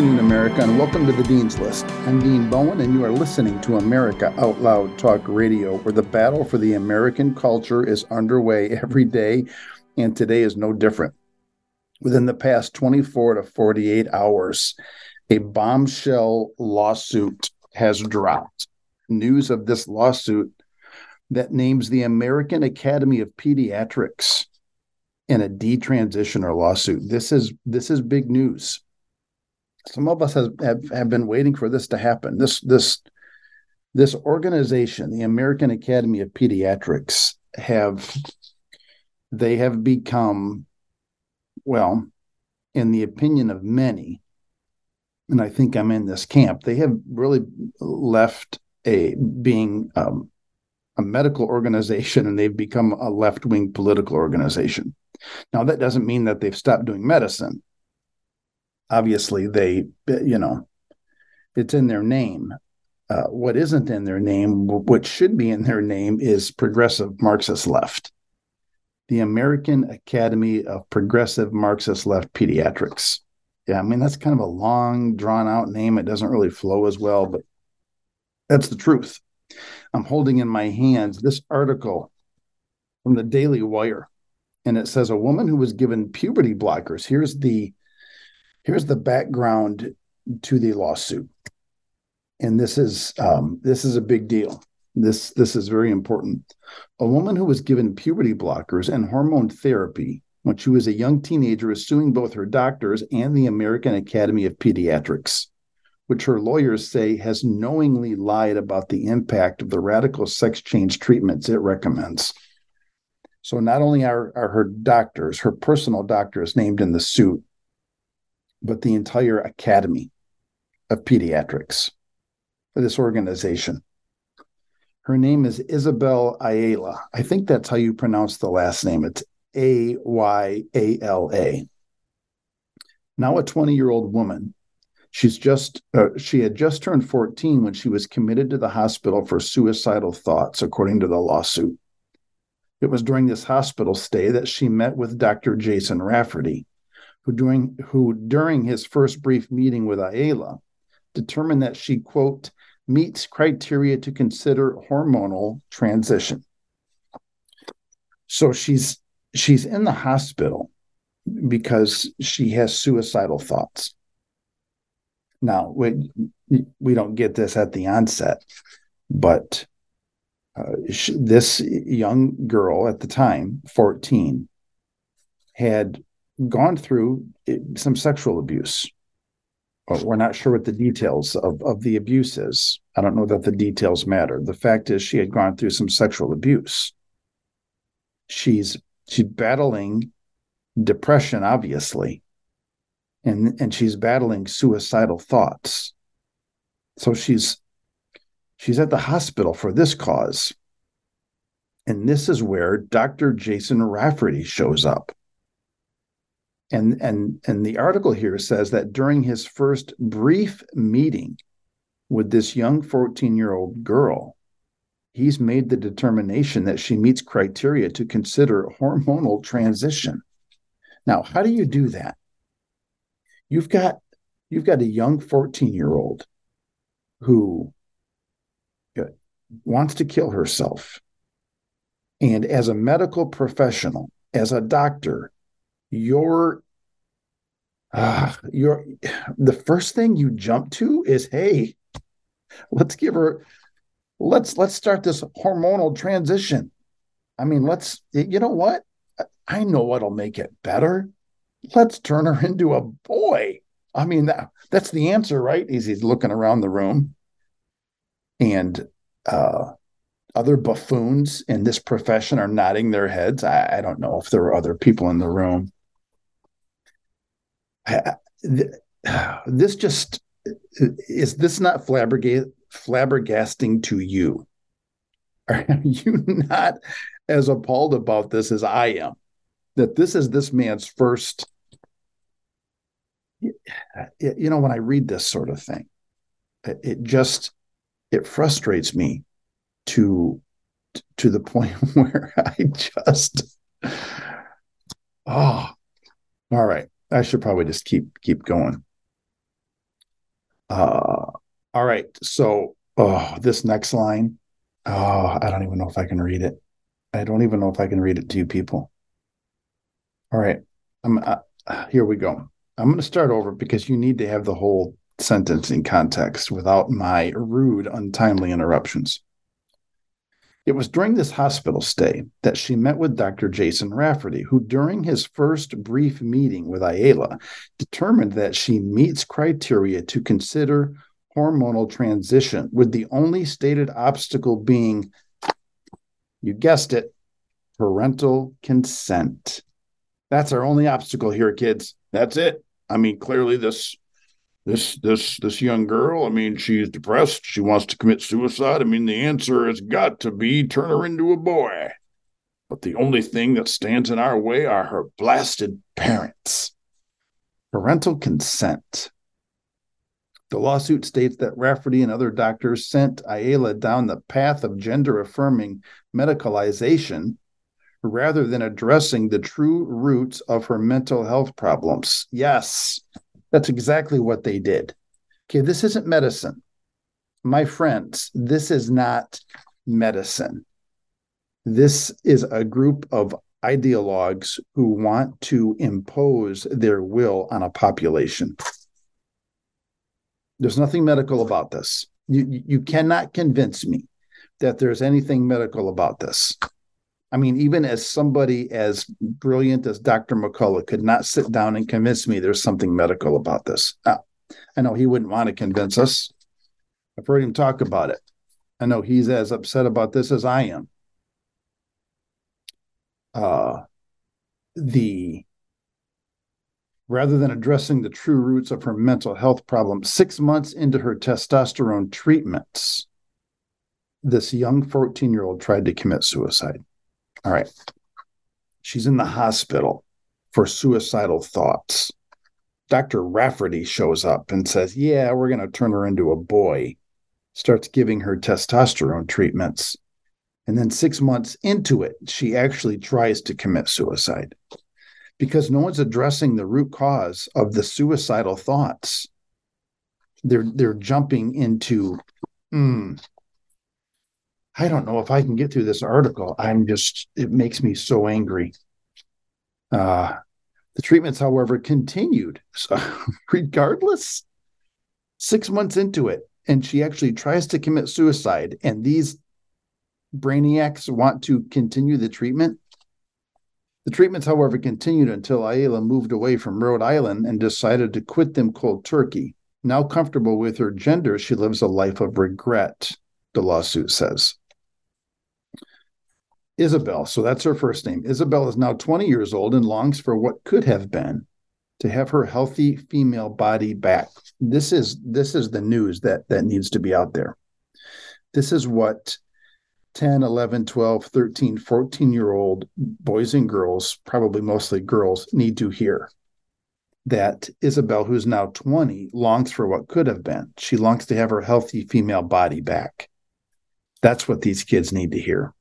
Afternoon, America, and welcome to the Dean's List. I'm Dean Bowen, and you are listening to America Out Loud Talk Radio, where the battle for the American culture is underway every day, and today is no different. Within the past 24 to 48 hours, a bombshell lawsuit has dropped. News of this lawsuit that names the American Academy of Pediatrics in a detransitioner lawsuit. This is this is big news some of us have, have, have been waiting for this to happen. This this this organization, the American Academy of Pediatrics, have they have become, well, in the opinion of many, and I think I'm in this camp, they have really left a being um, a medical organization and they've become a left wing political organization. Now, that doesn't mean that they've stopped doing medicine obviously they you know it's in their name. Uh, what isn't in their name what should be in their name is progressive marxist left. The american academy of progressive marxist left pediatrics. Yeah i mean that's kind of a long drawn out name. It doesn't really flow as well but that's the truth. I'm holding in my hands this article from the daily wire and it says a woman who was given puberty blockers. Here's the here's the background to the lawsuit, and this is um, this is a big deal. This this is very important. A woman who was given puberty blockers and hormone therapy when she was a young teenager is suing both her doctors and the American Academy of Pediatrics, which her lawyers say has knowingly lied about the impact of the radical sex change treatments it recommends. So not only are, are her doctors, her personal doctors named in the suit, but the entire Academy of Pediatrics for this organization. Her name is Isabelle Ayala. I think that's how you pronounce the last name. It's A Y A L A. Now a 20 year old woman. She's just uh, she had just turned 14 when she was committed to the hospital for suicidal thoughts, according to the lawsuit. It was during this hospital stay that she met with Dr. Jason Rafferty, who during who during his first brief meeting with Ayala determined that she quote meets criteria to consider hormonal transition. So she's she's in the hospital because she has suicidal thoughts. Now we we don't get this at the onset, but uh, she, this young girl at the time, fourteen, had gone through eh, some sexual abuse. We're not sure what the details of, of the abuse is. I don't know that the details matter. The fact is, she had gone through some sexual abuse. She's she's battling depression, obviously, and and she's battling suicidal thoughts. So she's she's at the hospital for this cause. And this is where Dr. Jason Rafferty shows up. And, and, and the article here says that during his first brief meeting with this young 14 year old girl, he's made the determination that she meets criteria to consider hormonal transition. Now, how do you do that? You've got you've got a young 14 year old who wants to kill herself. And as a medical professional, as a doctor, your uh, your the first thing you jump to is hey let's give her let's let's start this hormonal transition. I mean let's you know what? I know what'll make it better. Let's turn her into a boy. I mean that, that's the answer right? He's, he's looking around the room. And uh other buffoons in this profession are nodding their heads. I, I don't know if there were other people in the room this just is this not flabbergasting to you? Are you not as appalled about this as I am? That this is this man's first. You know, when I read this sort of thing, it just it frustrates me to to the point where I just oh all right I should probably just keep keep going. Uh, all right. So, oh, this next line. Oh, I don't even know if I can read it. I don't even know if I can read it to you people. All right. I'm uh, here we go. I'm going to start over because you need to have the whole sentence in context without my rude, untimely interruptions. It was during this hospital stay that she met with Dr. Jason Rafferty, who, during his first brief meeting with Ayala, determined that she meets criteria to consider hormonal transition, with the only stated obstacle being, you guessed it, parental consent. That's our only obstacle here, kids. That's it. I mean, clearly this this this this young girl i mean she's depressed. She wants to commit suicide. I mean the answer has got to be turn her into a boy. But the only thing that stands in our way are her blasted parents. Parental consent. The lawsuit states that rafferty and other doctors sent ayala down the path of gender affirming medicalization rather than addressing the true roots of her mental health problems. Yes that's exactly what they did. Okay, this isn't medicine. My friends, this is not medicine. This is a group of ideologues who want to impose their will on a population. There's nothing medical about this. You, you cannot convince me that there's anything medical about this. I mean, even as somebody as brilliant as Dr. McCullough could not sit down and convince me there's something medical about this. Now, I know he wouldn't want to convince us. I've heard him talk about it. I know he's as upset about this as I am. Uh, the rather than addressing the true roots of her mental health problem, six months into her testosterone treatments, this young 14 year old tried to commit suicide. All right. She's in the hospital for suicidal thoughts. Dr. Rafferty shows up and says, Yeah, we're going to turn her into a boy. Starts giving her testosterone treatments. And then six months into it, she actually tries to commit suicide because no one's addressing the root cause of the suicidal thoughts. They're they're jumping into, mm, I don't know if I can get through this article. I'm just, it makes me so angry. Uh, the treatments, however, continued. So, regardless, six months into it, and she actually tries to commit suicide, and these brainiacs want to continue the treatment. The treatments, however, continued until Ayala moved away from Rhode Island and decided to quit them cold turkey. Now comfortable with her gender, she lives a life of regret, the lawsuit says. Isabelle, so that's her first name. Isabelle is now 20 years old and longs for what could have been to have her healthy female body back. This is this is the news that that needs to be out there. This is what 10, 11, 12, 13, 14 year old boys and girls, probably mostly girls, need to hear. That Isabelle, who's now 20, longs for what could have been. She longs to have her healthy female body back. That's what these kids need to hear.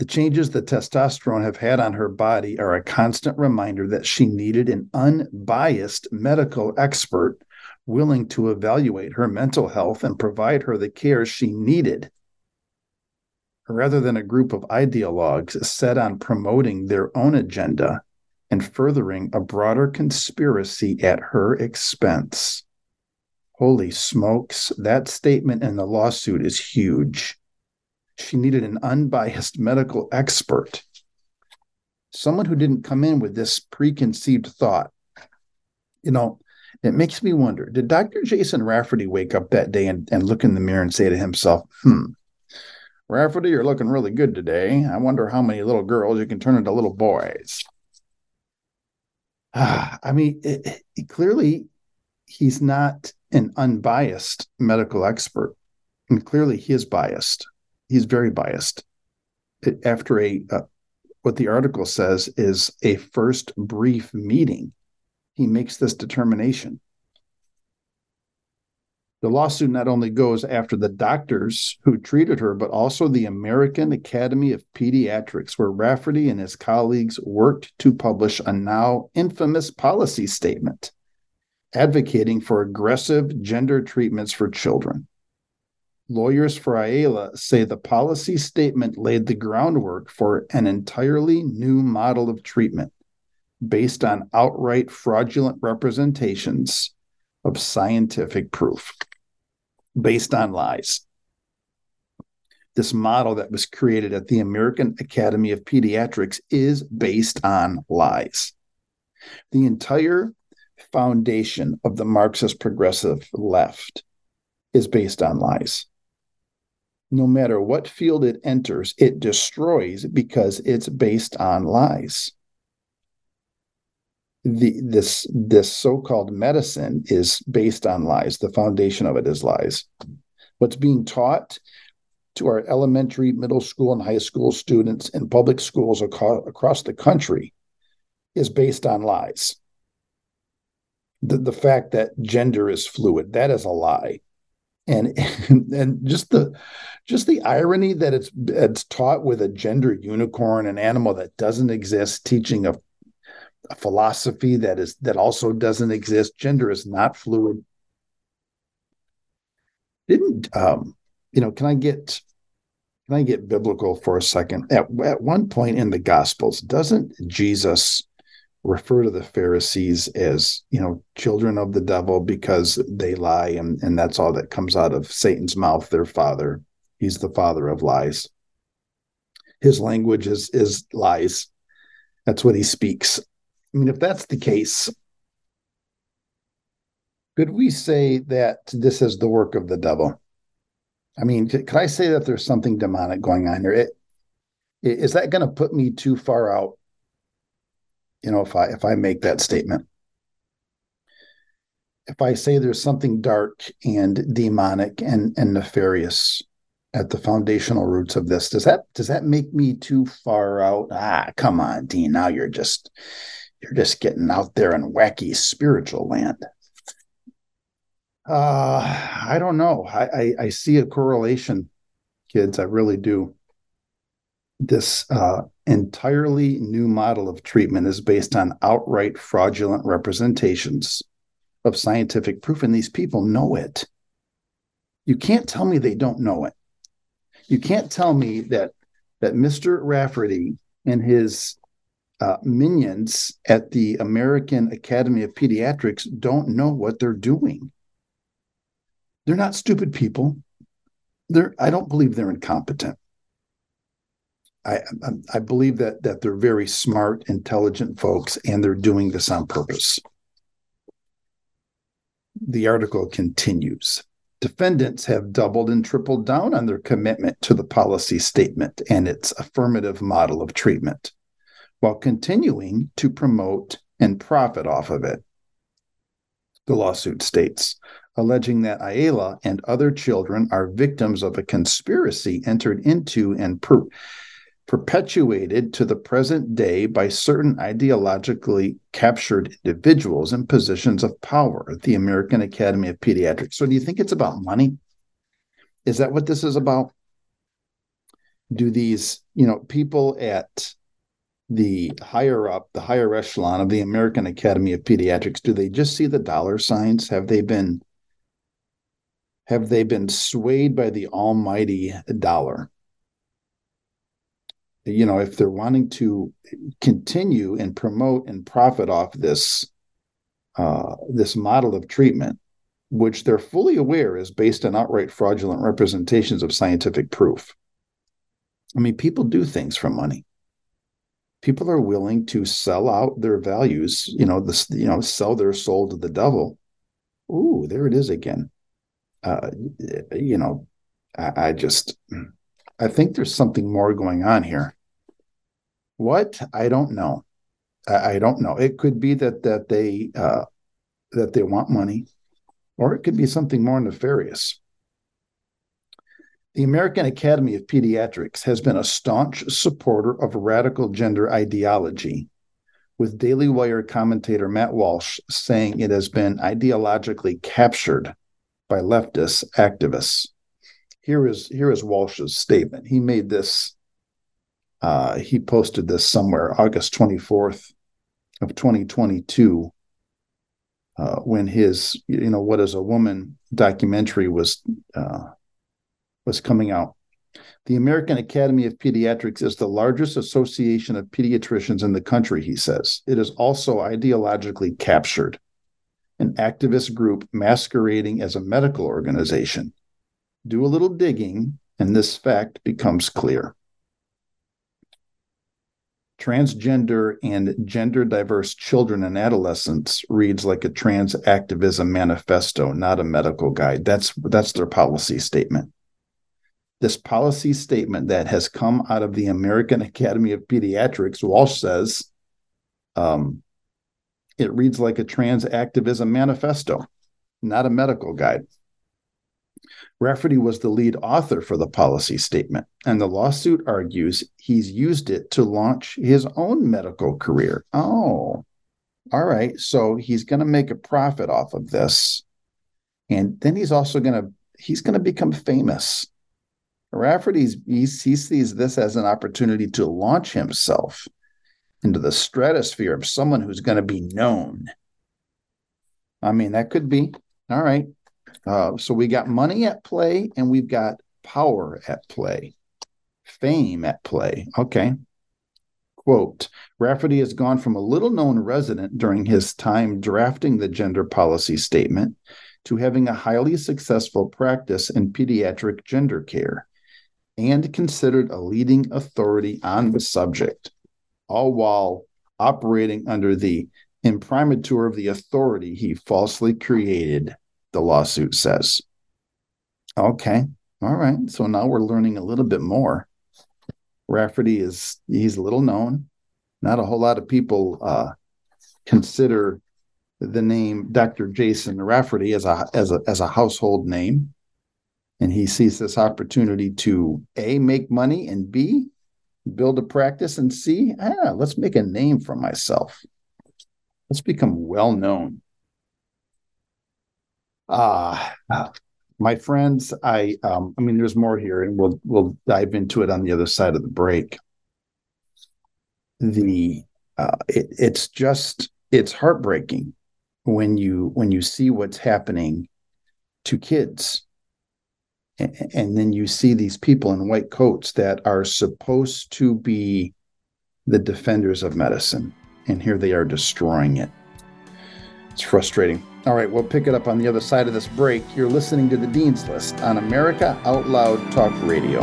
The changes that testosterone have had on her body are a constant reminder that she needed an unbiased medical expert willing to evaluate her mental health and provide her the care she needed. Rather than a group of ideologues set on promoting their own agenda and furthering a broader conspiracy at her expense. Holy smokes, that statement in the lawsuit is huge. She needed an unbiased medical expert, someone who didn't come in with this preconceived thought. You know, it makes me wonder did Dr. Jason Rafferty wake up that day and, and look in the mirror and say to himself, hmm, Rafferty, you're looking really good today. I wonder how many little girls you can turn into little boys. Ah, I mean, it, it, clearly he's not an unbiased medical expert. And clearly he is biased he's very biased. After a uh, what the article says is a first brief meeting, he makes this determination. The lawsuit not only goes after the doctors who treated her, but also the American Academy of Pediatrics, where Rafferty and his colleagues worked to publish a now infamous policy statement advocating for aggressive gender treatments for children. Lawyers for Ayala say the policy statement laid the groundwork for an entirely new model of treatment based on outright fraudulent representations of scientific proof, based on lies. This model that was created at the American Academy of Pediatrics is based on lies. The entire foundation of the Marxist progressive left is based on lies no matter what field it enters, it destroys because it's based on lies. The, this this so-called medicine is based on lies. The foundation of it is lies. What's being taught to our elementary, middle school, and high school students in public schools across the country is based on lies. The, the fact that gender is fluid, that is a lie and and just the just the irony that it's it's taught with a gender unicorn, an animal that doesn't exist, teaching a, a philosophy that is that also doesn't exist. Gender is not fluid. Didn't um, you know? Can I get can I get biblical for a second? At at one point in the Gospels, doesn't Jesus refer to the Pharisees as, you know, children of the devil because they lie and, and that's all that comes out of Satan's mouth, their father. He's the father of lies. His language is is lies. That's what he speaks. I mean, if that's the case, could we say that this is the work of the devil? I mean, could I say that there's something demonic going on here? It, is that going to put me too far out you know if i if i make that statement. If i say there's something dark and demonic and and nefarious at the foundational roots of this does that does that make me too far out? Ah come on dean now you're just you're just getting out there in wacky spiritual land. Uh i don't know. I i, I see a correlation kids. I really do. This uh entirely new model of treatment is based on outright fraudulent representations of scientific proof, and these people know it. You can't tell me they don't know it. You can't tell me that that Mr. Rafferty and his uh, minions at the American Academy of Pediatrics don't know what they're doing. They're not stupid people. They're I don't believe they're incompetent. I, I believe that that they're very smart, intelligent folks, and they're doing this on purpose. The article continues. Defendants have doubled and tripled down on their commitment to the policy statement and its affirmative model of treatment, while continuing to promote and profit off of it. The lawsuit states, alleging that Ayala and other children are victims of a conspiracy entered into and per- perpetuated to the present day by certain ideologically captured individuals in positions of power at the American Academy of Pediatrics. So, do you think it's about money? Is that what this is about? Do these, you know, people at the higher up, the higher echelon of the American Academy of Pediatrics, do they just see the dollar signs? Have they been have they been swayed by the almighty dollar? You know, if they're wanting to continue and promote and profit off this uh, this model of treatment, which they're fully aware is based on outright fraudulent representations of scientific proof. I mean, people do things for money. People are willing to sell out their values, you know, this, you know, sell their soul to the devil. Ooh, there it is again. Uh, you know, I, I just, I think there's something more going on here. What? I don't know. I, I don't know. It could be that that they uh, that they want money, or it could be something more nefarious. The American Academy of Pediatrics has been a staunch supporter of radical gender ideology, with Daily Wire commentator Matt Walsh saying it has been ideologically captured by leftist activists. Here is here is Walsh's statement. He made this uh, he posted this somewhere, August 24th of 2022. uh, when his you know what is a woman documentary was uh, was coming out. The American Academy of Pediatrics is the largest association of pediatricians in the country, he says. It is also ideologically captured, an activist group masquerading as a medical organization. Do a little digging, and this fact becomes clear. Transgender and gender diverse children and adolescents reads like a trans activism manifesto not a medical guide. That's that's their policy statement. This policy statement that has come out of the american academy of pediatrics walsh says um, it reads like a trans activism manifesto not a medical guide Rafferty was the lead author for the policy statement, and the lawsuit argues he's used it to launch his own medical career. Oh, all right. So he's going to make a profit off of this. And then he's also going to he's going to become famous. Rafferty's he, he sees this as an opportunity to launch himself into the stratosphere of someone who's going to be known. I mean, that could be all right. Uh, so we got money at play and we've got power at play, fame at play. Okay. Quote Rafferty has gone from a little known resident during his time drafting the gender policy statement to having a highly successful practice in pediatric gender care and considered a leading authority on the subject, all while operating under the imprimatur of the authority he falsely created the lawsuit says. Okay. All right. So now we're learning a little bit more. Rafferty is he's little known. Not a whole lot of people uh, consider the name Dr. Jason Rafferty as a as a as a household name. And he sees this opportunity to A make money and B build a practice and C, ah, let's make a name for myself. Let's become well known. Uh, my friends, I um, I mean, there's more here, and we'll we'll dive into it on the other side of the break. The uh, it, it's just it's heartbreaking when you when you see what's happening to kids and, and then you see these people in white coats that are supposed to be the defenders of medicine and here they are destroying it it's frustrating all right, we'll pick it up on the other side of this break. You're listening to the Dean's List on America Out Loud Talk Radio.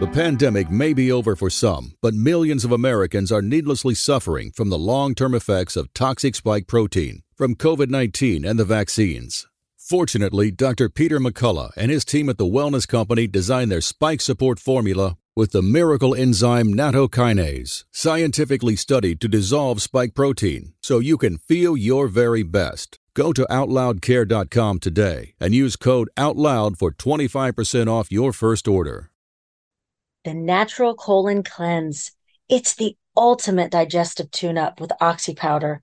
The pandemic may be over for some, but millions of Americans are needlessly suffering from the long term effects of toxic spike protein from COVID 19 and the vaccines. Fortunately, Dr. Peter McCullough and his team at the Wellness Company designed their spike support formula with the miracle enzyme nattokinase, scientifically studied to dissolve spike protein so you can feel your very best. Go to OutLoudCare.com today and use code OUTLOUD for 25% off your first order. The Natural Colon Cleanse. It's the ultimate digestive tune up with Oxy Powder.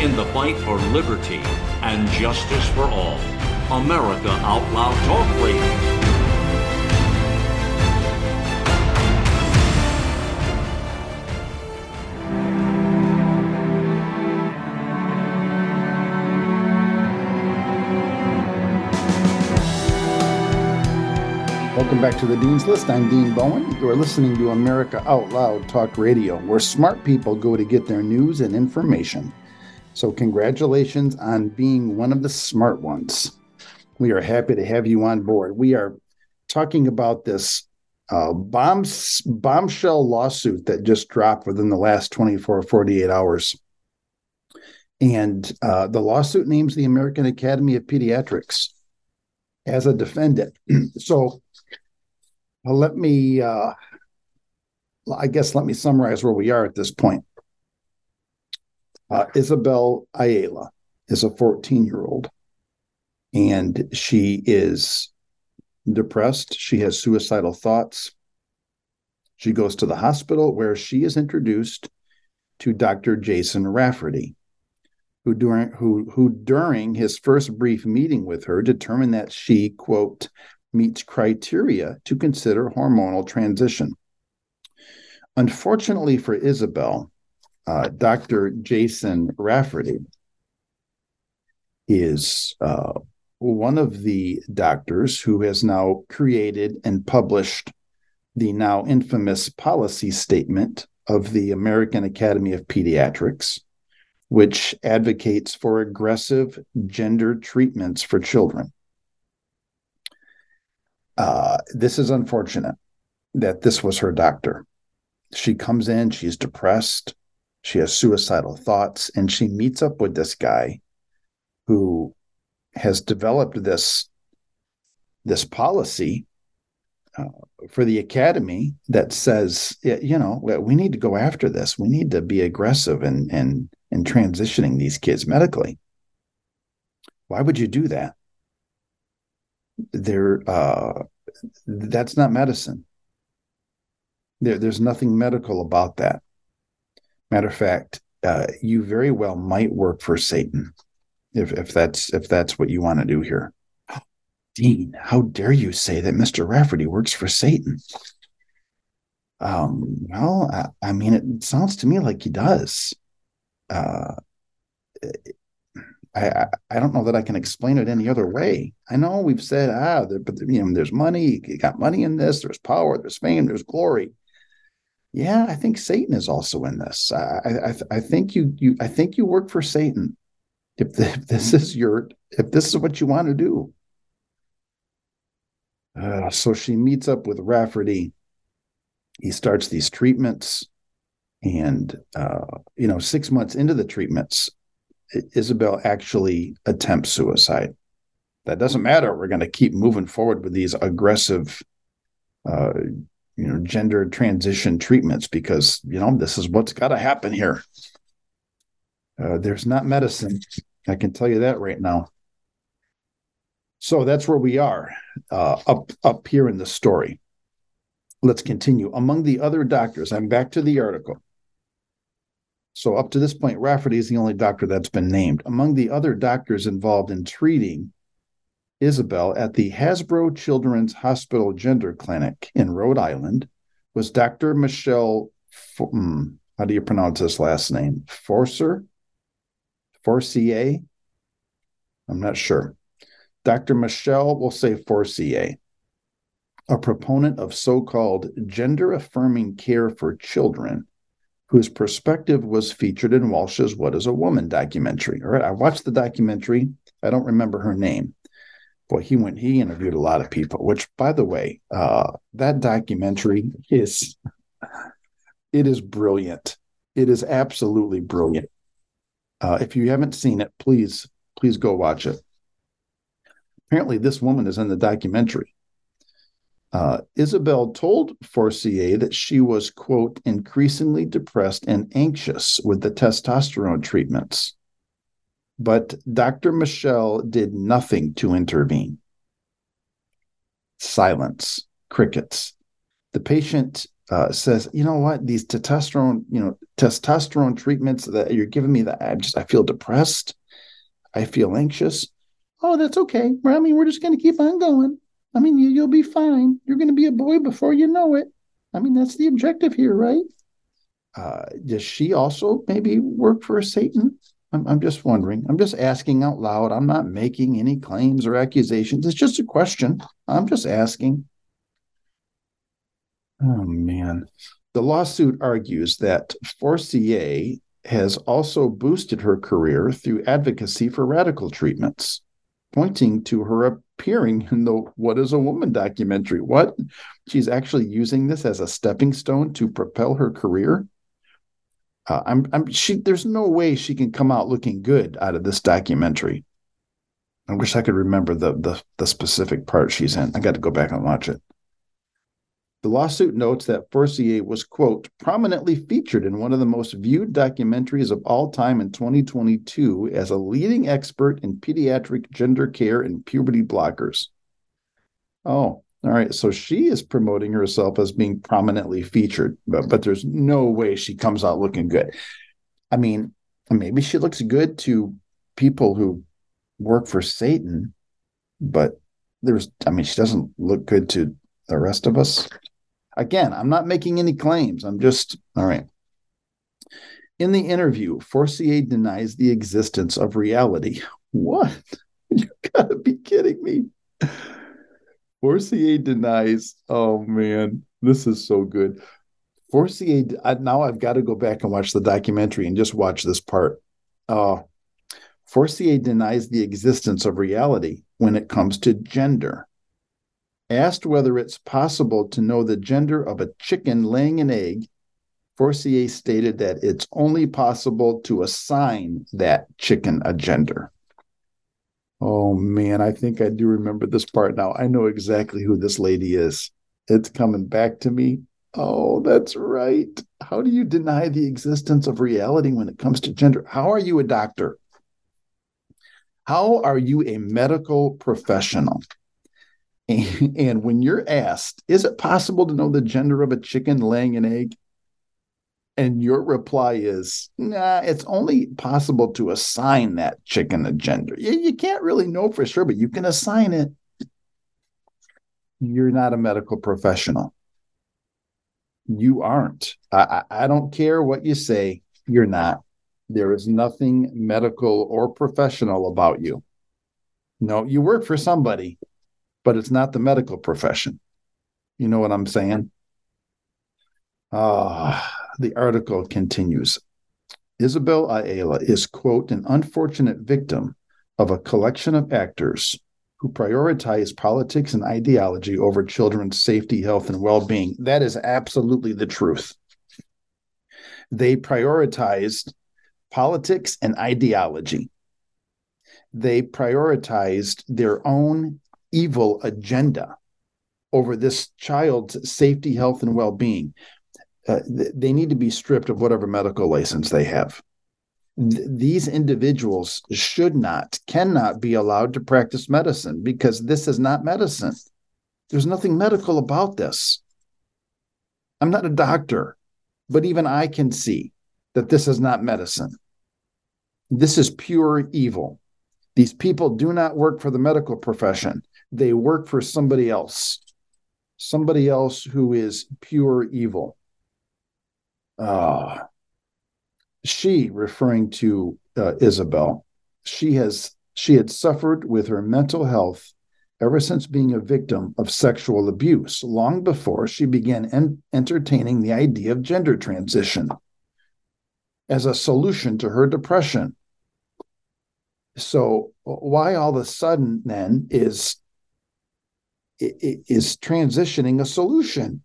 in the fight for liberty and justice for all. America Out Loud Talk Radio. Welcome back to the Dean's List. I'm Dean Bowen. You are listening to America Out Loud Talk Radio, where smart people go to get their news and information. So, congratulations on being one of the smart ones. We are happy to have you on board. We are talking about this uh, bombs, bombshell lawsuit that just dropped within the last 24 or 48 hours. And uh, the lawsuit names the American Academy of Pediatrics as a defendant. so let me, uh, I guess, let me summarize where we are at this point. Uh, Isabelle Ayala is a 14 year old, and she is depressed. She has suicidal thoughts. She goes to the hospital where she is introduced to Dr. Jason Rafferty, who during who who during his first brief meeting with her determined that she quote meets criteria to consider hormonal transition. Unfortunately for Isabelle, uh, Dr. Jason Rafferty is uh, one of the doctors who has now created and published the now infamous policy statement of the American Academy of Pediatrics, which advocates for aggressive gender treatments for children. Uh, this is unfortunate that this was her doctor. She comes in, she's depressed, she has suicidal thoughts, and she meets up with this guy who has developed this this policy uh, for the academy that says you know we need to go after this. We need to be aggressive and and in transitioning these kids medically. Why would you do that? There uh, that's not medicine. There, there's nothing medical about that matter of fact uh, you very well might work for satan if if that's if that's what you want to do here. Dean, how dare you say that Mr. Rafferty works for Satan? Um, well, I, I mean, it sounds to me like he does. Uh, I, I don't know that I can explain it any other way. I know we've said ah, there, but you know, there's money. You got money in this. There's power. There's fame. There's glory. Yeah, I think Satan is also in this. I, I, I think you, you, I think you work for Satan. If, the, if this is your if this is what you want to do. Uh, so she meets up with rafferty. He starts these treatments and uh, you know six months into the treatments isabelle actually attempts suicide. That doesn't matter. We're going to keep moving forward with these aggressive uh, you know gender transition treatments because you know this is what's got to happen here uh, there's not medicine I can tell you that right now. So that's where we are uh, up up here in the story. Let's continue. Among the other doctors, I'm back to the article. So up to this point, Rafferty is the only doctor that's been named. Among the other doctors involved in treating Isabelle at the Hasbro Children's Hospital Gender Clinic in Rhode Island was Dr. Michelle. Hmm, how do you pronounce this last name? Forcer. Forcier? I'm not sure. Dr. Michelle will say Forcier, a proponent of so called gender affirming care for children, whose perspective was featured in Walsh's What is a Woman documentary. All right, I watched the documentary. I don't remember her name. Boy, he went, he interviewed a lot of people, which, by the way, uh, that documentary is, it is brilliant. It is absolutely brilliant. Uh, if you haven't seen it, please, please go watch it. Apparently, this woman is in the documentary. Uh, Isabelle told Forcier that she was, quote, increasingly depressed and anxious with the testosterone treatments. But Dr. Michelle did nothing to intervene. Silence, crickets. The patient uh, says, you know what, these testosterone, you know, testosterone treatments that you're giving me, that I just I feel depressed, I feel anxious. Oh, that's okay. I mean, we're just going to keep on going. I mean, you, you'll be fine. You're going to be a boy before you know it. I mean, that's the objective here, right? Uh, does she also maybe work for Satan? I'm, I'm just wondering. I'm just asking out loud. I'm not making any claims or accusations. It's just a question. I'm just asking. Oh man. The lawsuit argues that Forcier has also boosted her career through advocacy for radical treatments, pointing to her appearing in the What is a Woman documentary. What? She's actually using this as a stepping stone to propel her career. Uh, I'm, I'm, she, there's no way she can come out looking good out of this documentary. I wish I could remember the, the, the specific part she's in. I got to go back and watch it. The lawsuit notes that Forcier was, quote, prominently featured in one of the most viewed documentaries of all time in 2022 as a leading expert in pediatric gender care and puberty blockers. Oh, all right. So she is promoting herself as being prominently featured, but, but there's no way she comes out looking good. I mean, maybe she looks good to people who work for Satan, but there's, I mean, she doesn't look good to the rest of us. Again, I'm not making any claims. I'm just, all right. In the interview, Forcier denies the existence of reality. What? You gotta be kidding me. Forcier denies, oh man, this is so good. Forcier, now I've got to go back and watch the documentary and just watch this part. Uh, Forcier denies the existence of reality when it comes to gender. Asked whether it's possible to know the gender of a chicken laying an egg, Forcier stated that it's only possible to assign that chicken a gender. Oh man, I think I do remember this part now. I know exactly who this lady is. It's coming back to me. Oh, that's right. How do you deny the existence of reality when it comes to gender? How are you a doctor? How are you a medical professional? And, and when you're asked, is it possible to know the gender of a chicken laying an egg? And your reply is, nah, it's only possible to assign that chicken a gender. You, you can't really know for sure, but you can assign it. You're not a medical professional. You aren't. I, I, I don't care what you say, you're not. There is nothing medical or professional about you. No, you work for somebody, but it's not the medical profession. You know what I'm saying? Ah, uh, the article continues. Isabelle Ayala is, quote, an unfortunate victim of a collection of actors who prioritize politics and ideology over children's safety, health, and well being. That is absolutely the truth. They prioritized politics and ideology. They prioritized their own evil agenda over this child's safety, health, and well being. Uh, th- they need to be stripped of whatever medical license they have. Th- these individuals should not, cannot be allowed to practice medicine because this is not medicine. There's nothing medical about this. I'm not a doctor, but even I can see that this is not medicine. This is pure evil. These people do not work for the medical profession they work for somebody else, somebody else who is pure evil. Uh, she, referring to uh, Isabelle, she has she had suffered with her mental health ever since being a victim of sexual abuse, long before she began en- entertaining the idea of gender transition as a solution to her depression. So, why all of a sudden then is is transitioning a solution.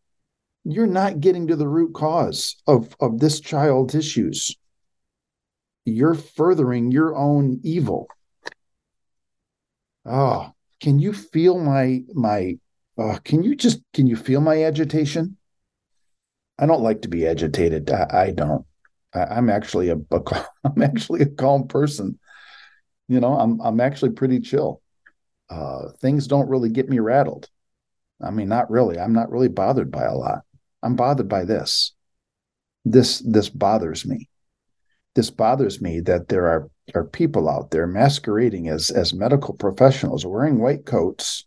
You're not getting to the root cause of, of this child's issues. You're furthering your own evil. Oh, can you feel my my uh, can you just can you feel my agitation? I don't like to be agitated. I, I don't. I, am actually a, a I'm actually a calm person. You know, I'm I'm actually pretty chill uh, things don't really get me rattled. I mean, not really. I'm not really bothered by a lot. I'm bothered by this. This this bothers me. This bothers me that there are are people out there masquerading as as medical professionals, wearing white coats,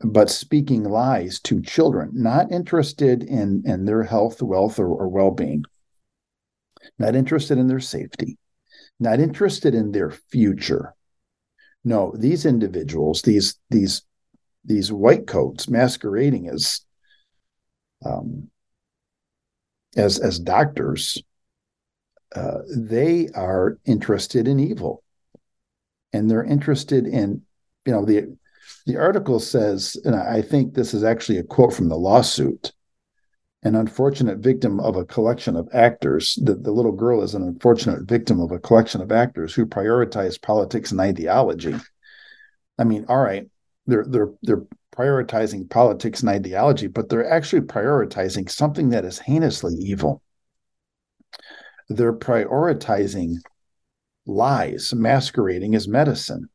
but speaking lies to children, not interested in in their health, wealth, or, or well being, not interested in their safety, not interested in their future no, these individuals, these these these white coats masquerading as um, as as doctors, uh, they are interested in evil, and they're interested in, you know, the the article says, and I think this is actually a quote from the lawsuit. An unfortunate victim of a collection of actors. The, the little girl is an unfortunate victim of a collection of actors who prioritize politics and ideology. I mean, all right, they're they're they're prioritizing politics and ideology, but they're actually prioritizing something that is heinously evil. They're prioritizing lies masquerading as medicine.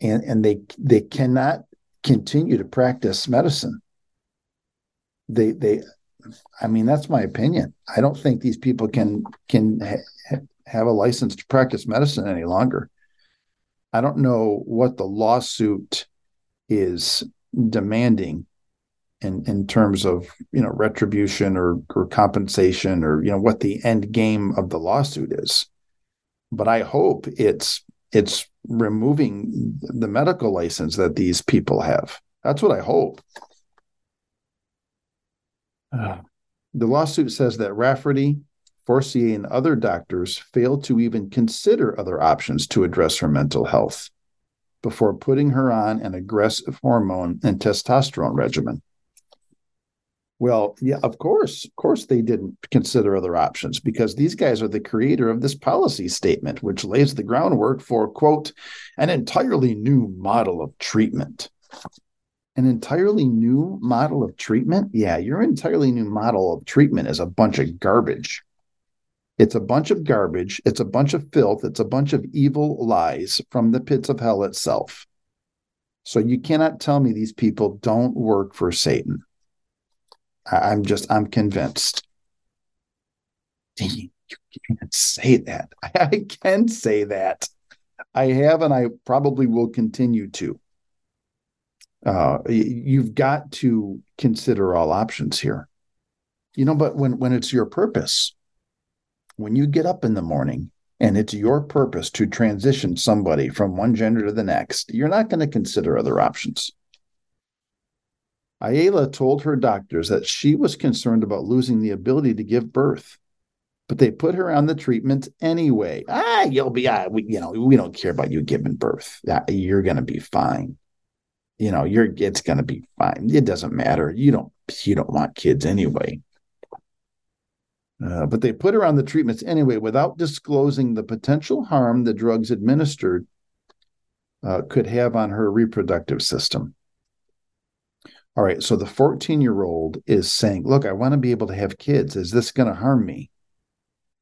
And, and they they cannot continue to practice medicine. They they I mean that's my opinion. I don't think these people can can ha- have a license to practice medicine any longer. I don't know what the lawsuit is demanding in in terms of you know retribution or or compensation or you know what the end game of the lawsuit is. But i hope it's it's removing the medical license that these people have. That's what i hope. Uh, the lawsuit says that rafferty forcier and other doctors failed to even consider other options to address her mental health before putting her on an aggressive hormone and testosterone regimen. Well, yeah, of course, of course, they didn't consider other options because these guys are the creator of this policy statement, which lays the groundwork for, quote, an entirely new model of treatment. An entirely new model of treatment? Yeah, your entirely new model of treatment is a bunch of garbage. It's a bunch of garbage. It's a bunch of filth. It's a bunch of evil lies from the pits of hell itself. So you cannot tell me these people don't work for Satan. I'm just, I'm convinced. You can't say that. I can say that. I have, and I probably will continue to. Uh, you've got to consider all options here. You know, but when when it's your purpose, when you get up in the morning and it's your purpose to transition somebody from one gender to the next, you're not going to consider other options. Ayala told her doctors that she was concerned about losing the ability to give birth, but they put her on the treatment anyway. Ah, you'll be, ah, we, you know, we don't care about you giving birth. You're going to be fine. You know, you're, it's going to be fine. It doesn't matter. You don't, you don't want kids anyway. Uh, but they put her on the treatments anyway without disclosing the potential harm the drugs administered uh, could have on her reproductive system. All right, so the 14 year old is saying, Look, I want to be able to have kids. Is this going to harm me?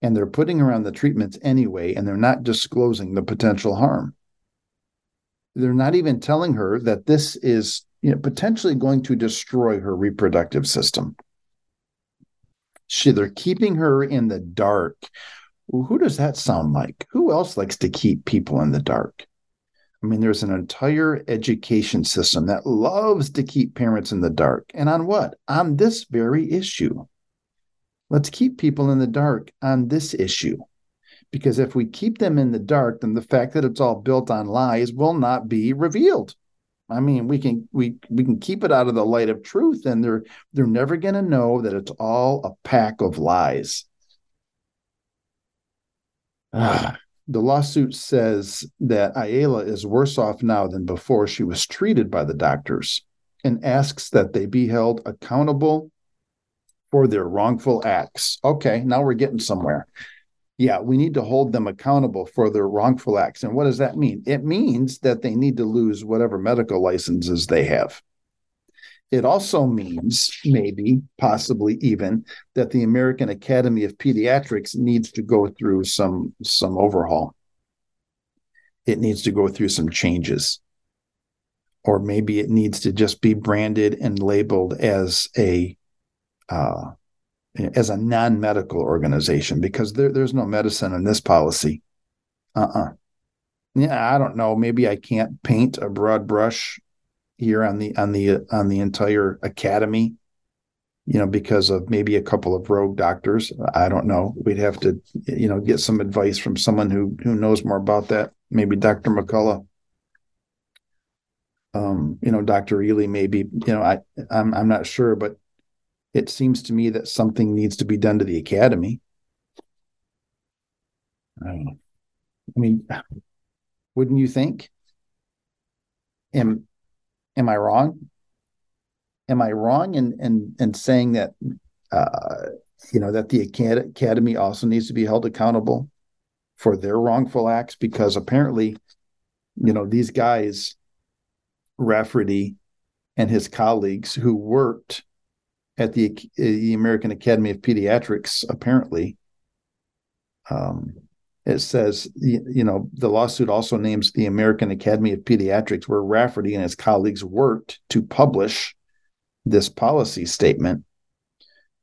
And they're putting her on the treatments anyway, and they're not disclosing the potential harm. They're not even telling her that this is you know, potentially going to destroy her reproductive system. She, they're keeping her in the dark. Who does that sound like? Who else likes to keep people in the dark? I mean, there's an entire education system that loves to keep parents in the dark. And on what? On this very issue. Let's keep people in the dark on this issue. Because if we keep them in the dark, then the fact that it's all built on lies will not be revealed. I mean, we can we we can keep it out of the light of truth, and they're they're never going to know that it's all a pack of lies. Ah, the lawsuit says that Ayala is worse off now than before she was treated by the doctors, and asks that they be held accountable for their wrongful acts. Okay, now we're getting somewhere yeah, we need to hold them accountable for their wrongful acts. And what does that mean? It means that they need to lose whatever medical licenses they have. It also means, maybe, possibly even, that the American Academy of Pediatrics needs to go through some some overhaul. It needs to go through some changes. Or maybe it needs to just be branded and labeled as a uh, as a non-medical organization because there, there's no medicine in this policy. Uh-uh. Yeah, I don't know. Maybe I can't paint a broad brush here on the on the on the entire academy, you know, because of maybe a couple of rogue doctors. I don't know. We'd have to, you know, get some advice from someone who who knows more about that. Maybe Dr. McCullough. Um, you know, Dr. Ely, maybe, you know, I I'm I'm not sure, but it seems to me that something needs to be done to the academy. I mean, wouldn't you think? Am am I wrong? Am I wrong in in in saying that uh, you know that the academy also needs to be held accountable for their wrongful acts because apparently, you know, these guys, Rafferty and his colleagues who worked at the the American Academy of Pediatrics, apparently, um, it says you, you know the lawsuit also names the American Academy of Pediatrics where Rafferty and his colleagues worked to publish this policy statement.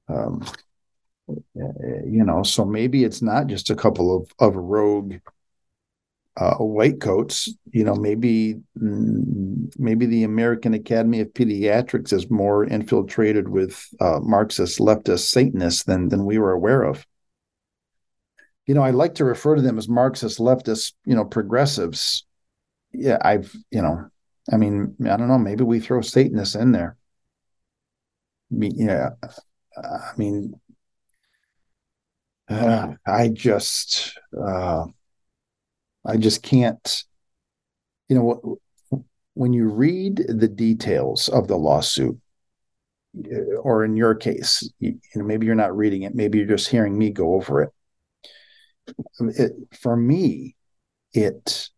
Um, you know, so maybe it's not just a couple of of rogue uh, white coats. You know, maybe mm, maybe the American Academy of Pediatrics is more infiltrated with uh, Marxist leftist Satanists than than we were aware of. You know, I like to refer to them as Marxist leftist, you know, progressives. Yeah, I've, you know, I mean, I don't know. Maybe we throw Satanists in there. I mean, Yeah, I mean, uh, I just, uh, I just can't. You know, when you read the details of the lawsuit, uh, or in your case, you, know, maybe you're not reading it, maybe you're just hearing me go over it. it for me, it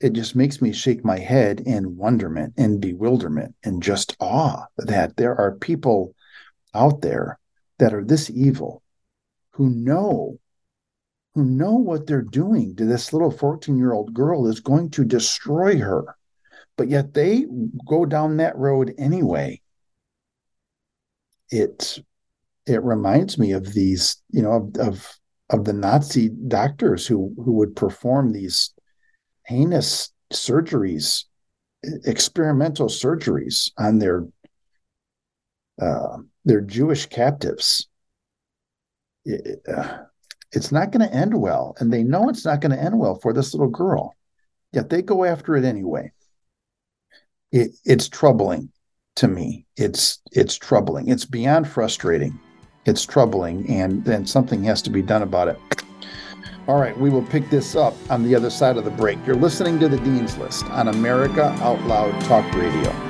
it just makes me shake my head in wonderment and bewilderment and just awe that there are people out there that are this evil who know who know what they're doing to this little 14 year old girl is going to destroy her. But yet they go down that road anyway. It it reminds me of these you know of of, of the nazi doctors who who would perform these heinous surgeries experimental surgeries on their uh, their jewish captives. It, uh, it's not going to end well. And they know it's not going to end well for this little girl. Yet they go after it anyway. It, it's troubling to me. It's it's troubling. It's beyond frustrating. It's troubling, and then something has to be done about it. All right, we will pick this up on the other side of the break. You're listening to the Dean's List on America Out Loud Talk Radio.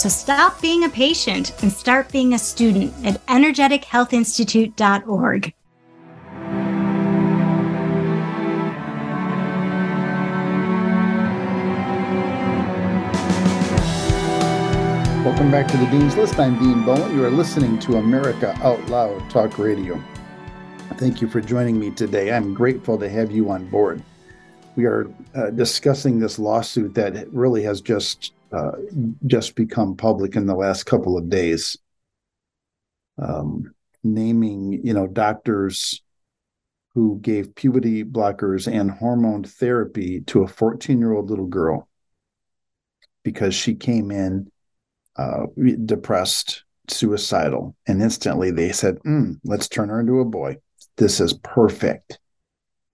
So stop being a patient and start being a student at energetichealthinstitute.org. Welcome back to the Dean's List. I'm Dean Bowen. You are listening to America Out Loud Talk Radio. Thank you for joining me today. I'm grateful to have you on board. We are uh, discussing this lawsuit that really has just uh, just become public in the last couple of days. Um, naming, you know, doctors who gave puberty blockers and hormone therapy to a 14 year old little girl because she came in uh, depressed, suicidal, and instantly they said, mm, let's turn her into a boy. This is perfect.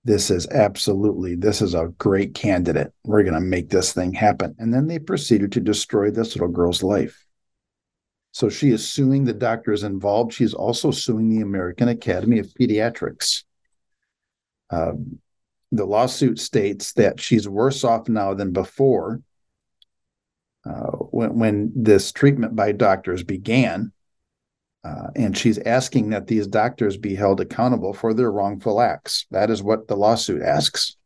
This is absolutely this is a great candidate. We're going to make this thing happen. And then they proceeded to destroy this little girl's life. So she is suing the doctors involved. She's also suing the american academy of pediatrics. Um, the lawsuit states that she's worse off now than before uh, when, when this treatment by doctors began uh, and she's asking that these doctors be held accountable for their wrongful acts. That is what the lawsuit asks.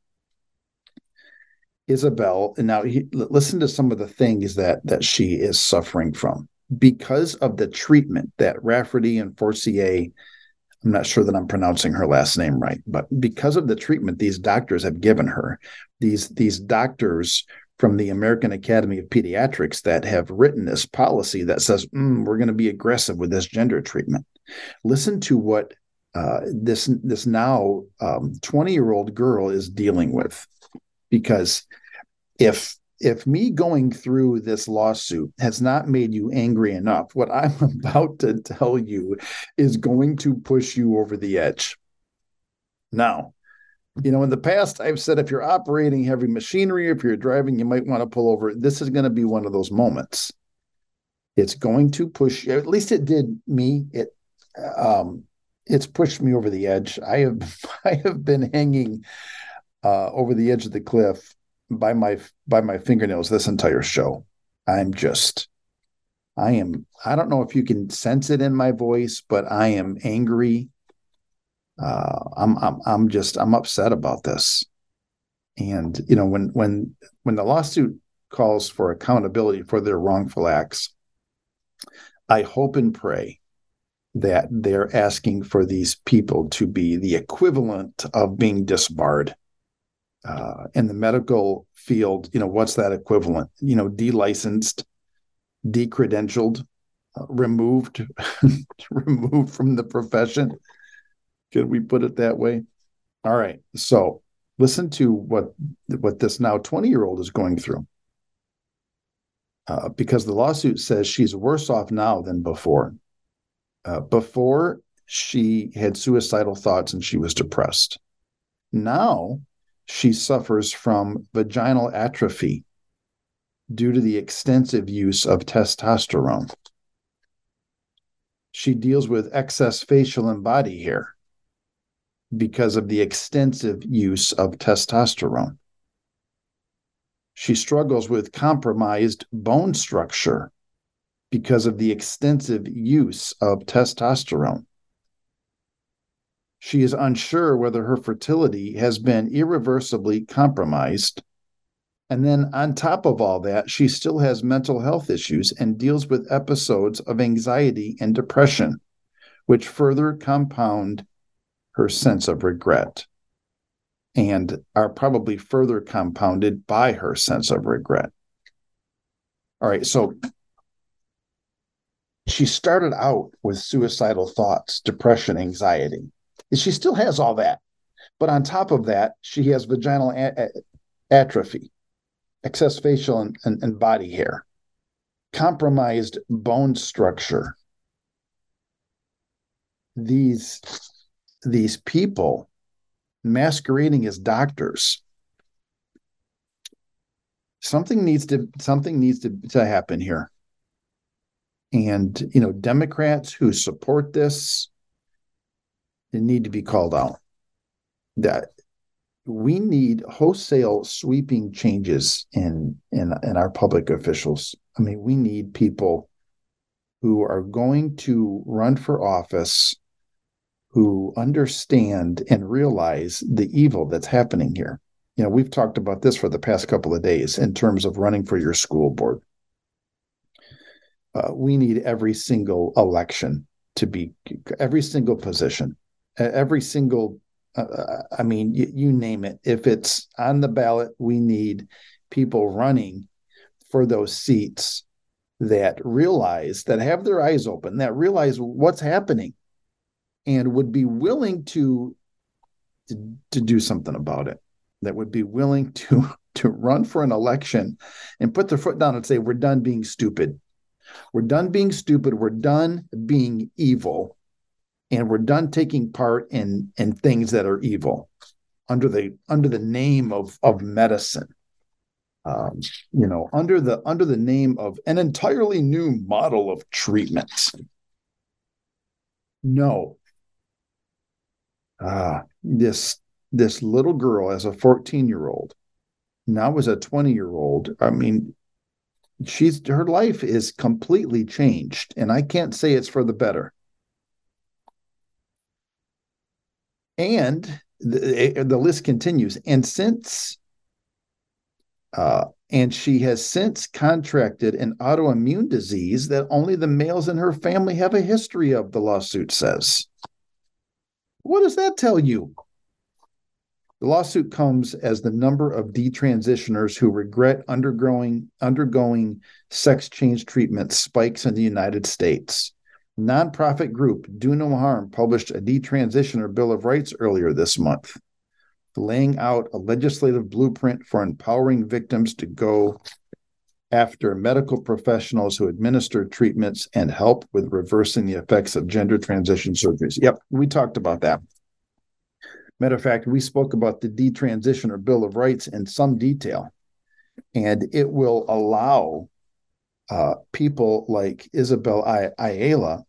Isabelle, and now he, listen to some of the things that that she is suffering from because of the treatment that Rafferty and Forcier. I'm not sure that I'm pronouncing her last name right, but because of the treatment these doctors have given her, these these doctors from the American Academy of Pediatrics that have written this policy that says mm, we're going to be aggressive with this gender treatment. Listen to what uh, this this now 20 um, year old girl is dealing with, because if if me going through this lawsuit has not made you angry enough, what I'm about to tell you is going to push you over the edge. Now, you know, in the past, I've said if you're operating heavy machinery, if you're driving, you might want to pull over. This is going to be one of those moments. It's going to push. At least it did me. It um, it's pushed me over the edge. I have I have been hanging uh, over the edge of the cliff by my by my fingernails this entire show. I'm just I am I don't know if you can sense it in my voice, but I am angry uh, I'm I'm I'm just I'm upset about this. And you know when when when the lawsuit calls for accountability for their wrongful acts, I hope and pray that they're asking for these people to be the equivalent of being disbarred. Uh, in the medical field, you know, what's that equivalent? You know, delicensed, decredentialed, uh, removed, removed from the profession. Can we put it that way? All right. So listen to what what this now 20 year old is going through. Uh, because the lawsuit says she's worse off now than before. Uh, before she had suicidal thoughts and she was depressed. Now she suffers from vaginal atrophy due to the extensive use of testosterone. She deals with excess facial and body hair because of the extensive use of testosterone. She struggles with compromised bone structure because of the extensive use of testosterone. She is unsure whether her fertility has been irreversibly compromised. And then, on top of all that, she still has mental health issues and deals with episodes of anxiety and depression, which further compound her sense of regret and are probably further compounded by her sense of regret. All right, so she started out with suicidal thoughts, depression, anxiety. She still has all that. But on top of that, she has vaginal a- atrophy, excess facial and, and, and body hair, compromised bone structure. These these people masquerading as doctors something needs to something needs to, to happen here. And you know democrats who support this they need to be called out. That we need wholesale sweeping changes in in in our public officials. I mean we need people who are going to run for office who understand and realize the evil that's happening here. You know, we've talked about this for the past couple of days in terms of running for your school board. Uh, we need every single election to be every single position, every single. Uh, uh I mean, you, you name it. If it's on the ballot, we need people running for those seats that realize that have their eyes open, that realize what's happening and would be willing to, to to do something about it that would be willing to to run for an election and put their foot down and say we're done being stupid. We're done being stupid. We're done being evil. And we're done taking part in in things that are evil under the under the name of of medicine. Um, you know under the under the name of an entirely new model of treatment. No uh, this this little girl as a 14 year old now as a 20 year old i mean she's her life is completely changed and i can't say it's for the better. And the, the list continues and since uh, and she has since contracted an autoimmune disease that only the males in her family have a history of the lawsuit says what does that tell you the lawsuit comes as the number of detransitioners who regret undergoing undergoing sex change treatment spikes in the United States. Nonprofit group Do No Harm published a detransitioner Bill of Rights earlier this month, laying out a legislative blueprint for empowering victims to go after medical professionals who administer treatments and help with reversing the effects of gender transition surgeries. Yep, we talked about that. Matter of fact, we spoke about the detransition or Bill of Rights in some detail, and it will allow uh, people like Isabelle I- Ayala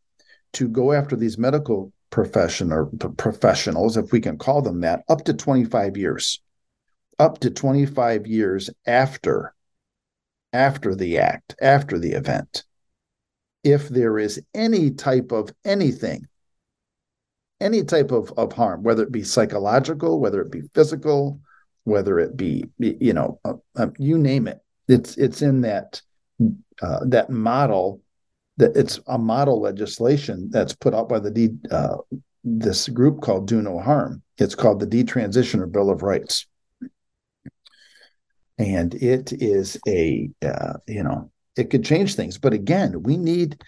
to go after these medical profession or professionals, if we can call them that, up to 25 years, up to 25 years after after the act, after the event. If there is any type of anything any type of, of harm, whether it be psychological, whether it be physical, whether it be you know uh, uh, you name it. It's it's in that uh, that model that it's a model legislation that's put out by the D, uh, this group called Do No Harm. It's called the Detransitioner Bill of Rights, and it is a uh, you know it could change things. But again, we need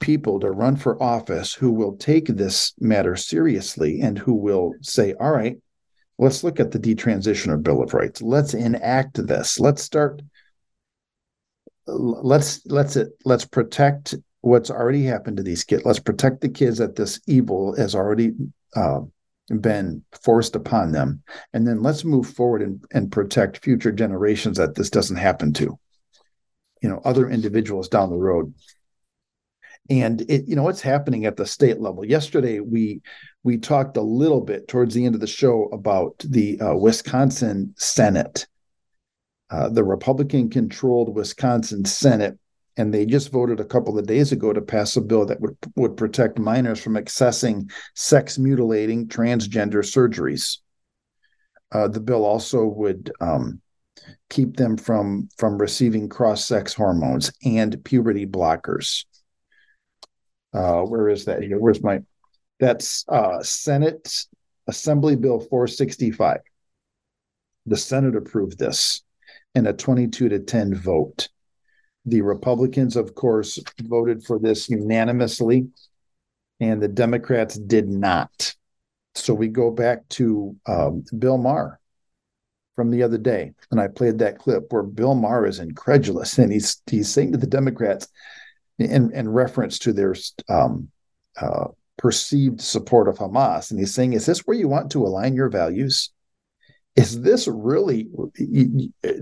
people to run for office who will take this matter seriously and who will say, all right, let's look at the detransitioner Bill of Rights. Let's enact this. Let's start. Let's let's let's protect what's already happened to these kids. Let's protect the kids that this evil has already uh, been forced upon them, and then let's move forward and, and protect future generations that this doesn't happen to. You know, other individuals down the road and it you know what's happening at the state level yesterday we we talked a little bit towards the end of the show about the uh, wisconsin senate uh, the republican controlled wisconsin senate and they just voted a couple of days ago to pass a bill that would would protect minors from accessing sex mutilating transgender surgeries uh, the bill also would um, keep them from from receiving cross sex hormones and puberty blockers uh, where is that here? Where's my? That's uh, Senate Assembly Bill 465. The Senate approved this in a 22 to 10 vote. The Republicans, of course, voted for this unanimously, and the Democrats did not. So we go back to um, Bill Maher from the other day, and I played that clip where Bill Maher is incredulous, and he's he's saying to the Democrats, in, in reference to their um, uh, perceived support of Hamas. And he's saying, Is this where you want to align your values? Is this really,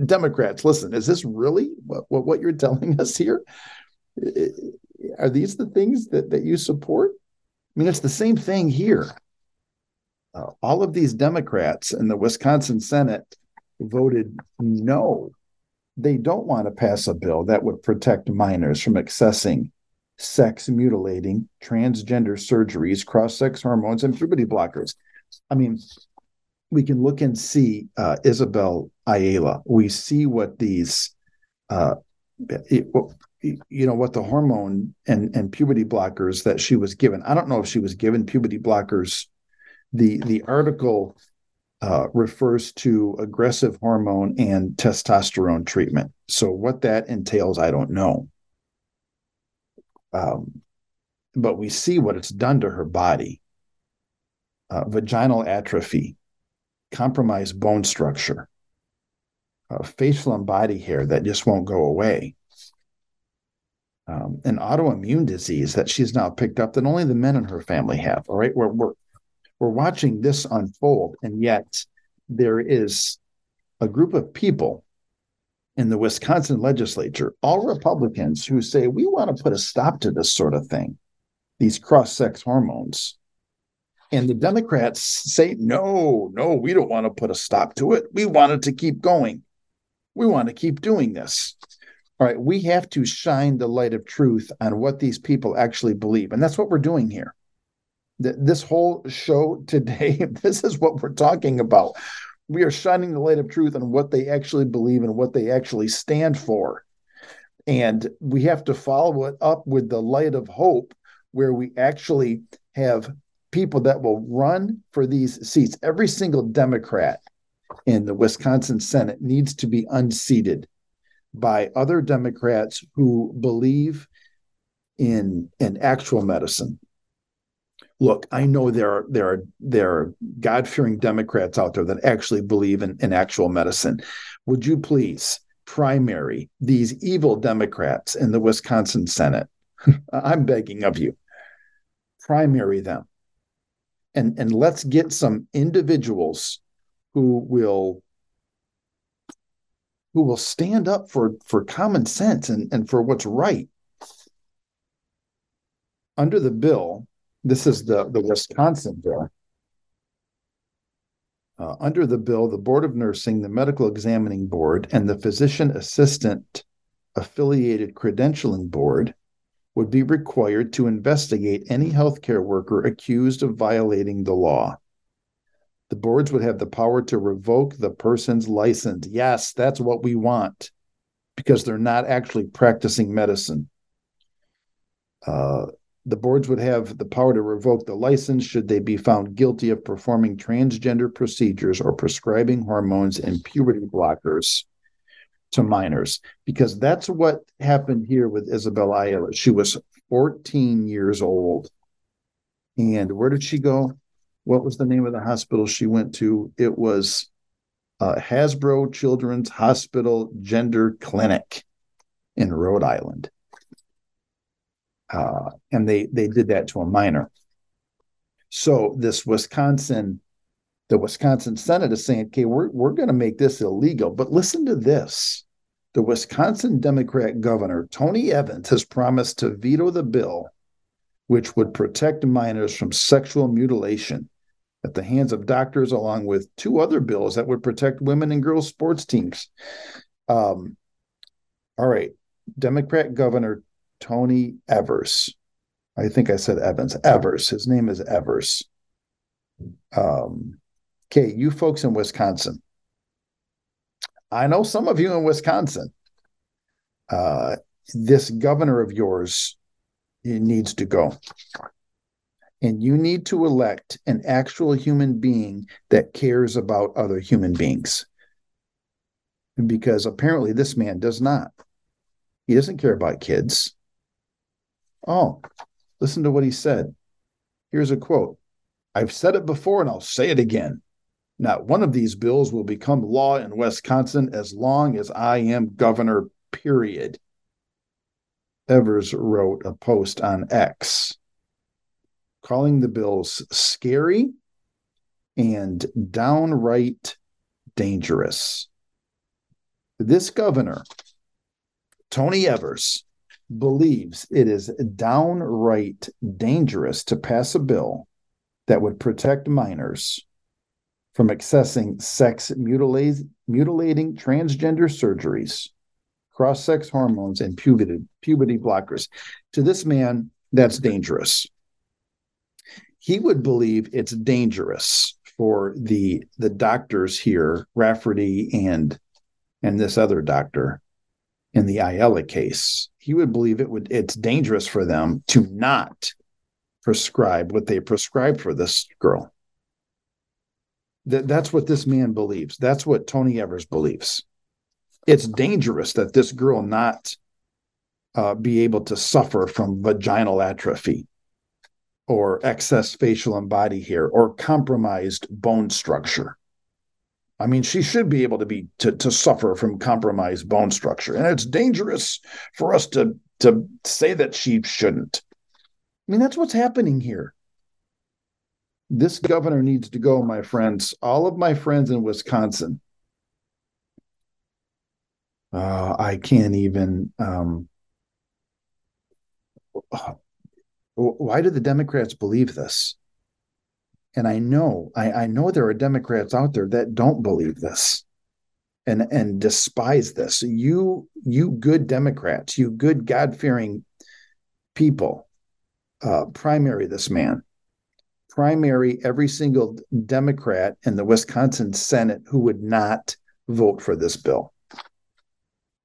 Democrats, listen, is this really what, what, you're telling us here? Are these the things that, that you support? I mean, it's the same thing here. Uh, all of these Democrats in the Wisconsin Senate voted no they don't want to pass a bill that would protect minors from accessing sex mutilating transgender surgeries, cross sex hormones, and puberty blockers. I mean, we can look and see uh, Isabelle Ayala. We see what these, uh, it, you know, what the hormone and and puberty blockers that she was given. I don't know if she was given puberty blockers. The the article uh, refers to aggressive hormone and testosterone treatment. So, what that entails, I don't know. Um, but we see what it's done to her body uh, vaginal atrophy, compromised bone structure, uh, facial and body hair that just won't go away. Um, an autoimmune disease that she's now picked up that only the men in her family have. All right, we're we're we're watching this unfold, and yet there is a group of people in the Wisconsin legislature, all Republicans, who say we want to put a stop to this sort of thing, these cross sex hormones. And the Democrats say, no, no, we don't want to put a stop to it. We want it to keep going. We want to keep doing this. All right, we have to shine the light of truth on what these people actually believe. And that's what we're doing here. This whole show today, this is what we're talking about. We are shining the light of truth on what they actually believe and what they actually stand for. And we have to follow it up with the light of hope, where we actually have people that will run for these seats. Every single Democrat in the Wisconsin Senate needs to be unseated by other Democrats who believe in in actual medicine. Look, I know there are there are there are God fearing Democrats out there that actually believe in, in actual medicine. Would you please primary these evil Democrats in the Wisconsin Senate? I'm begging of you, primary them, and and let's get some individuals who will who will stand up for for common sense and, and for what's right. Under the bill, this is the, the Wisconsin bill. Uh, under the bill, the Board of Nursing, the Medical Examining Board, and the Physician Assistant Affiliated Credentialing Board would be required to investigate any healthcare worker accused of violating the law the boards would have the power to revoke the person's license. Yes, that's what we want because they're not actually practicing medicine. Uh, the boards would have the power to revoke the license should they be found guilty of performing transgender procedures or prescribing hormones and puberty blockers to minors, because that's what happened here with Isabelle Ayala. She was 14 years old. And where did she go? what was the name of the hospital she went to? It was uh, Hasbro Children's Hospital Gender Clinic in Rhode Island. Uh, and they they did that to a minor. So this Wisconsin, the Wisconsin Senate is saying, okay, we're we're going to make this illegal. But listen to this. The Wisconsin Democrat governor, Tony Evans, has promised to veto the bill which would protect minors from sexual mutilation at the hands of doctors, along with two other bills that would protect women and girls sports teams. Um, all right, Democrat Governor Tony Evers. I think I said Evans. Evers. His name is Evers. Um, okay, you folks in Wisconsin. I know some of you in Wisconsin. Uh, this governor of yours needs to go and you need to elect an actual human being that cares about other human beings. Because apparently this man does not. He doesn't care about kids. Oh, listen to what he said. Here's a quote I've said it before and I'll say it again. Not one of these bills will become law in Wisconsin as long as I am governor, period. Evers wrote a post on X calling the bills scary and downright dangerous. This governor, Tony Evers, believes it is downright dangerous to pass a bill that would protect minors from accessing sex mutilating transgender surgeries, cross sex hormones, and puberty, puberty blockers. To this man, that's dangerous he would believe it's dangerous for the the doctors here, Rafferty and and this other doctor in the Ayala case. He would believe it would it's dangerous for them to not prescribe what they prescribed for this girl. That, that's what this man believes. That's what Tony Evers believes. It's dangerous that this girl not uh, be able to suffer from vaginal atrophy or excess facial and body hair or compromised bone structure. I mean, she should be able to be to, to suffer from compromised bone structure. And it's dangerous for us to to say that she shouldn't. I mean, that's what's happening here. This governor needs to go, my friends. All of my friends in Wisconsin. Uh, I can't even. Um, why do the Democrats believe this? And I know, I, I know there are Democrats out there that don't believe this and and despise this. You you good Democrats, you good God fearing people, uh, primary this man, primary every single Democrat in the Wisconsin Senate who would not vote for this bill.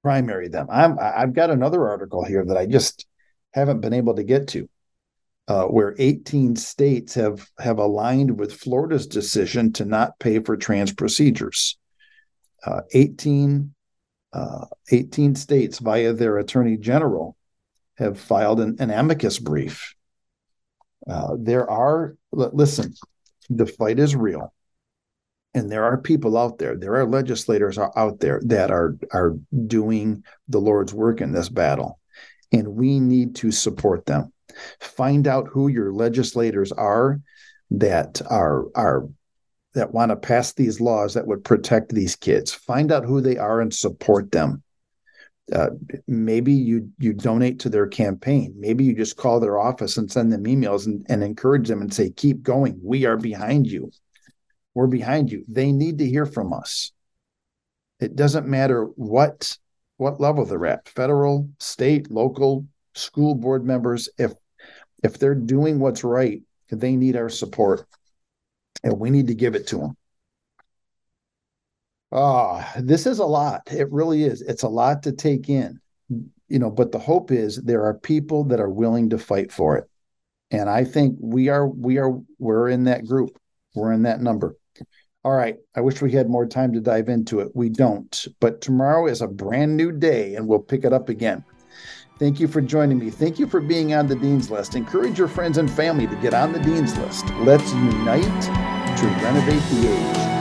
Primary them. I'm I've got another article here that I just haven't been able to get to. Uh, where 18 states have have aligned with Florida's decision to not pay for trans procedures uh, 18, uh, 18 states via their attorney general have filed an, an amicus brief. Uh, there are, listen, the fight is real. And there are people out there, there are legislators out there that are, are doing the Lord's work in this battle. And we need to support them. Find out who your legislators are that are, are that want to pass these laws that would protect these kids. Find out who they are and support them. Uh, maybe you you donate to their campaign. Maybe you just call their office and send them emails and, and encourage them and say, "Keep going. We are behind you. We're behind you." They need to hear from us. It doesn't matter what what level they're at, federal, state, local, school board members. If if they're doing what's right, they need our support and we need to give it to them. Ah, oh, this is a lot. It really is. It's a lot to take in, you know. But the hope is there are people that are willing to fight for it, and I think we are. We are. We're in that group. We're in that number. All right. I wish we had more time to dive into it. We don't. But tomorrow is a brand new day, and we'll pick it up again. Thank you for joining me. Thank you for being on the Dean's List. Encourage your friends and family to get on the Dean's List. Let's unite to renovate the age.